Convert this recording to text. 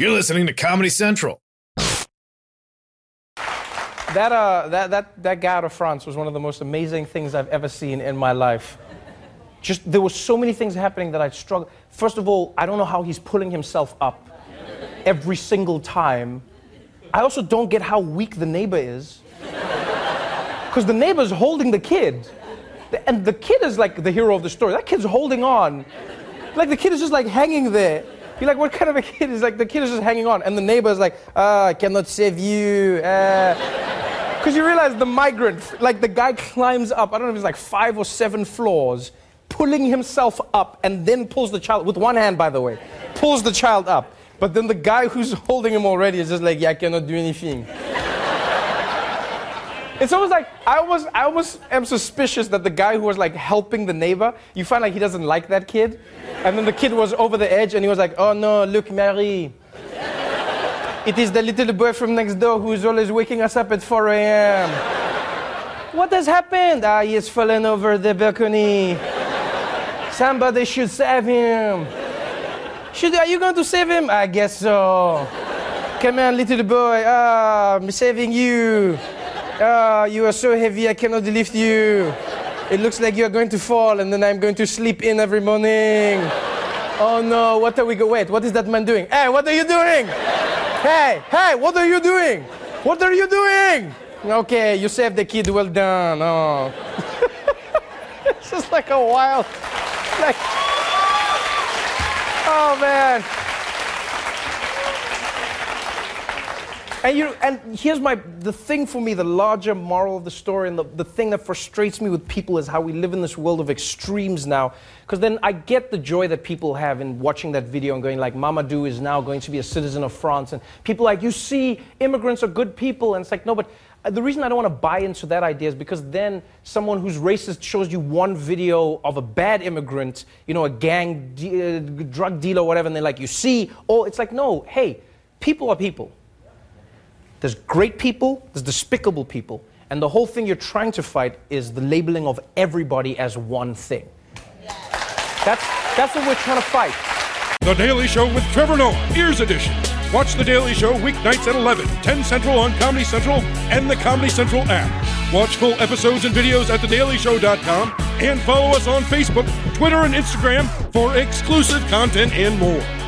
You're listening to Comedy Central. That, uh, that, that, that guy out of France was one of the most amazing things I've ever seen in my life. Just, there were so many things happening that I struggled. First of all, I don't know how he's pulling himself up every single time. I also don't get how weak the neighbor is. Because the neighbor's holding the kid. And the kid is like the hero of the story. That kid's holding on. Like the kid is just like hanging there. You're like, what kind of a kid is like the kid is just hanging on, and the neighbor is like, ah, I cannot save you. Because you realize the migrant, like the guy climbs up, I don't know if it's like five or seven floors, pulling himself up, and then pulls the child, with one hand, by the way, pulls the child up. But then the guy who's holding him already is just like, yeah, I cannot do anything. It's almost like I almost I almost am suspicious that the guy who was like helping the neighbor, you find like he doesn't like that kid. And then the kid was over the edge and he was like, Oh no, look, Mary. It is the little boy from next door who is always waking us up at 4 a.m. What has happened? Ah, he has fallen over the balcony. Somebody should save him. Should, are you going to save him? I guess so. Come on, little boy. Ah, I'm saving you. Ah, you are so heavy, I cannot lift you. It looks like you are going to fall, and then I'm going to sleep in every morning. Oh no, what are we going? Wait, what is that man doing? Hey, what are you doing? Hey, hey, what are you doing? What are you doing? Okay, you saved the kid, well done. Oh. it's just like a wild, like, oh man. And, you, and here's my the thing for me, the larger moral of the story, and the, the thing that frustrates me with people is how we live in this world of extremes now. Because then I get the joy that people have in watching that video and going like, Mamadou is now going to be a citizen of France, and people like, you see, immigrants are good people, and it's like, no, but uh, the reason I don't want to buy into that idea is because then someone who's racist shows you one video of a bad immigrant, you know, a gang, de- uh, drug dealer, whatever, and they're like, you see, oh, it's like, no, hey, people are people. There's great people, there's despicable people, and the whole thing you're trying to fight is the labeling of everybody as one thing. That's, that's what we're trying to fight. The Daily Show with Trevor Noah, Ears Edition. Watch The Daily Show weeknights at 11, 10 Central on Comedy Central and the Comedy Central app. Watch full episodes and videos at thedailyshow.com and follow us on Facebook, Twitter, and Instagram for exclusive content and more.